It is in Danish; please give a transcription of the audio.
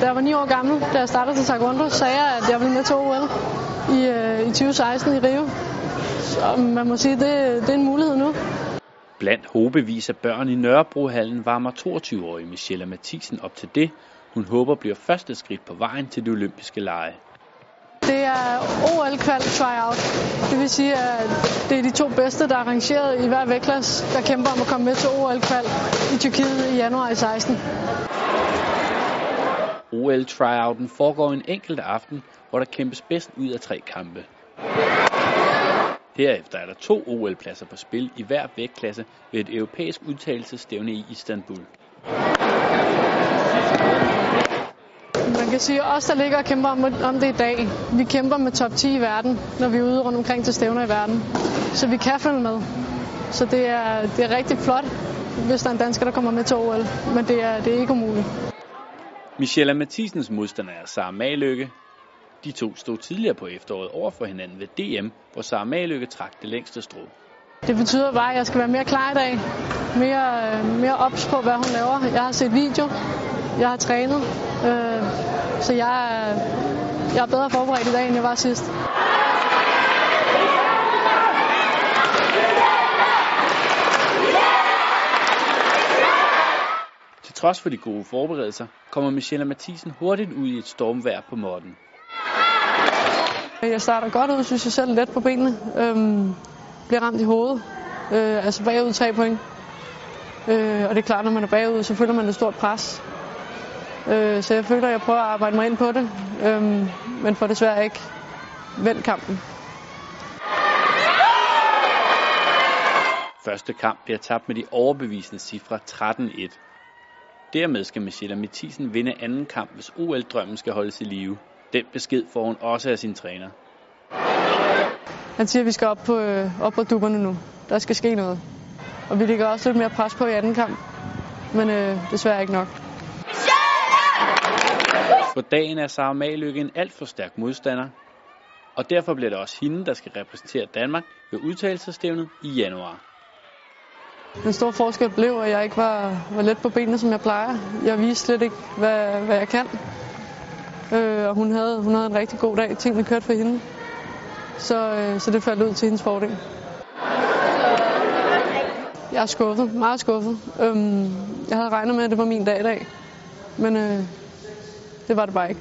Da jeg var 9 år gammel, da jeg startede til Taekwondo, sagde jeg, at jeg ville med til OL i, øh, i 2016 i Rio. Så man må sige, det, det er en mulighed nu. Blandt hobevis af børn i Nørrebrohallen varmer 22-årige Michelle Mathisen op til det, hun håber bliver første skridt på vejen til de olympiske lege. Det er OL-kval tryout. Det vil sige, at det er de to bedste, der er arrangeret i hver vægtklasse, der kæmper om at komme med til OL-kval i Tyrkiet i januar i 16. OL-tryouten foregår en enkelt aften, hvor der kæmpes bedst ud af tre kampe. Herefter er der to OL-pladser på spil i hver vægtklasse ved et europæisk udtalelsestævne i Istanbul. Man kan sige, at os, der ligger og kæmper om, om det i dag, vi kæmper med top 10 i verden, når vi er ude rundt omkring til stævner i verden. Så vi kan følge med. Så det er, det er rigtig flot, hvis der er en dansker, der kommer med til OL. Men det er, det er ikke umuligt. Michelle Mathisens modstander er Sara Maløkke. De to stod tidligere på efteråret over for hinanden ved DM, hvor Sara Maløkke trak det længste strå. Det betyder bare, at jeg skal være mere klar i dag. Mere, øh, mere ops på, hvad hun laver. Jeg har set video. Jeg har trænet. Øh, så jeg er, jeg er bedre forberedt i dag, end jeg var sidst. Trods for de gode forberedelser, kommer Michelle Mathisen hurtigt ud i et stormvejr på måtten. Jeg starter godt ud, synes jeg selv, let på benene. Øhm, bliver ramt i hovedet. Øh, altså bagud tre point. Øh, og det er klart, når man er bagud, så føler man et stort pres. Øh, så jeg føler, at jeg prøver at arbejde mig ind på det. Øh, men får desværre ikke vendt kampen. Første kamp bliver tabt med de overbevisende cifre 13-1. Dermed skal Michelle Mathisen vinde anden kamp, hvis OL-drømmen skal holdes i live. Den besked får hun også af sin træner. Han siger, at vi skal op på, øh, op på dupperne nu. Der skal ske noget. Og vi ligger også lidt mere pres på i anden kamp. Men øh, desværre ikke nok. På dagen er Sara Maløkke en alt for stærk modstander, og derfor bliver det også hende, der skal repræsentere Danmark ved udtalelsestævnet i januar. Den store forskel blev, at jeg ikke var, var let på benene, som jeg plejer. Jeg viste slet ikke, hvad, hvad jeg kan. Øh, og hun havde, hun havde en rigtig god dag. Tingene kørte for hende. Så, øh, så det faldt ud til hendes fordel. Jeg er skuffet. Meget skuffet. Øhm, jeg havde regnet med, at det var min dag i dag. Men øh, det var det bare ikke.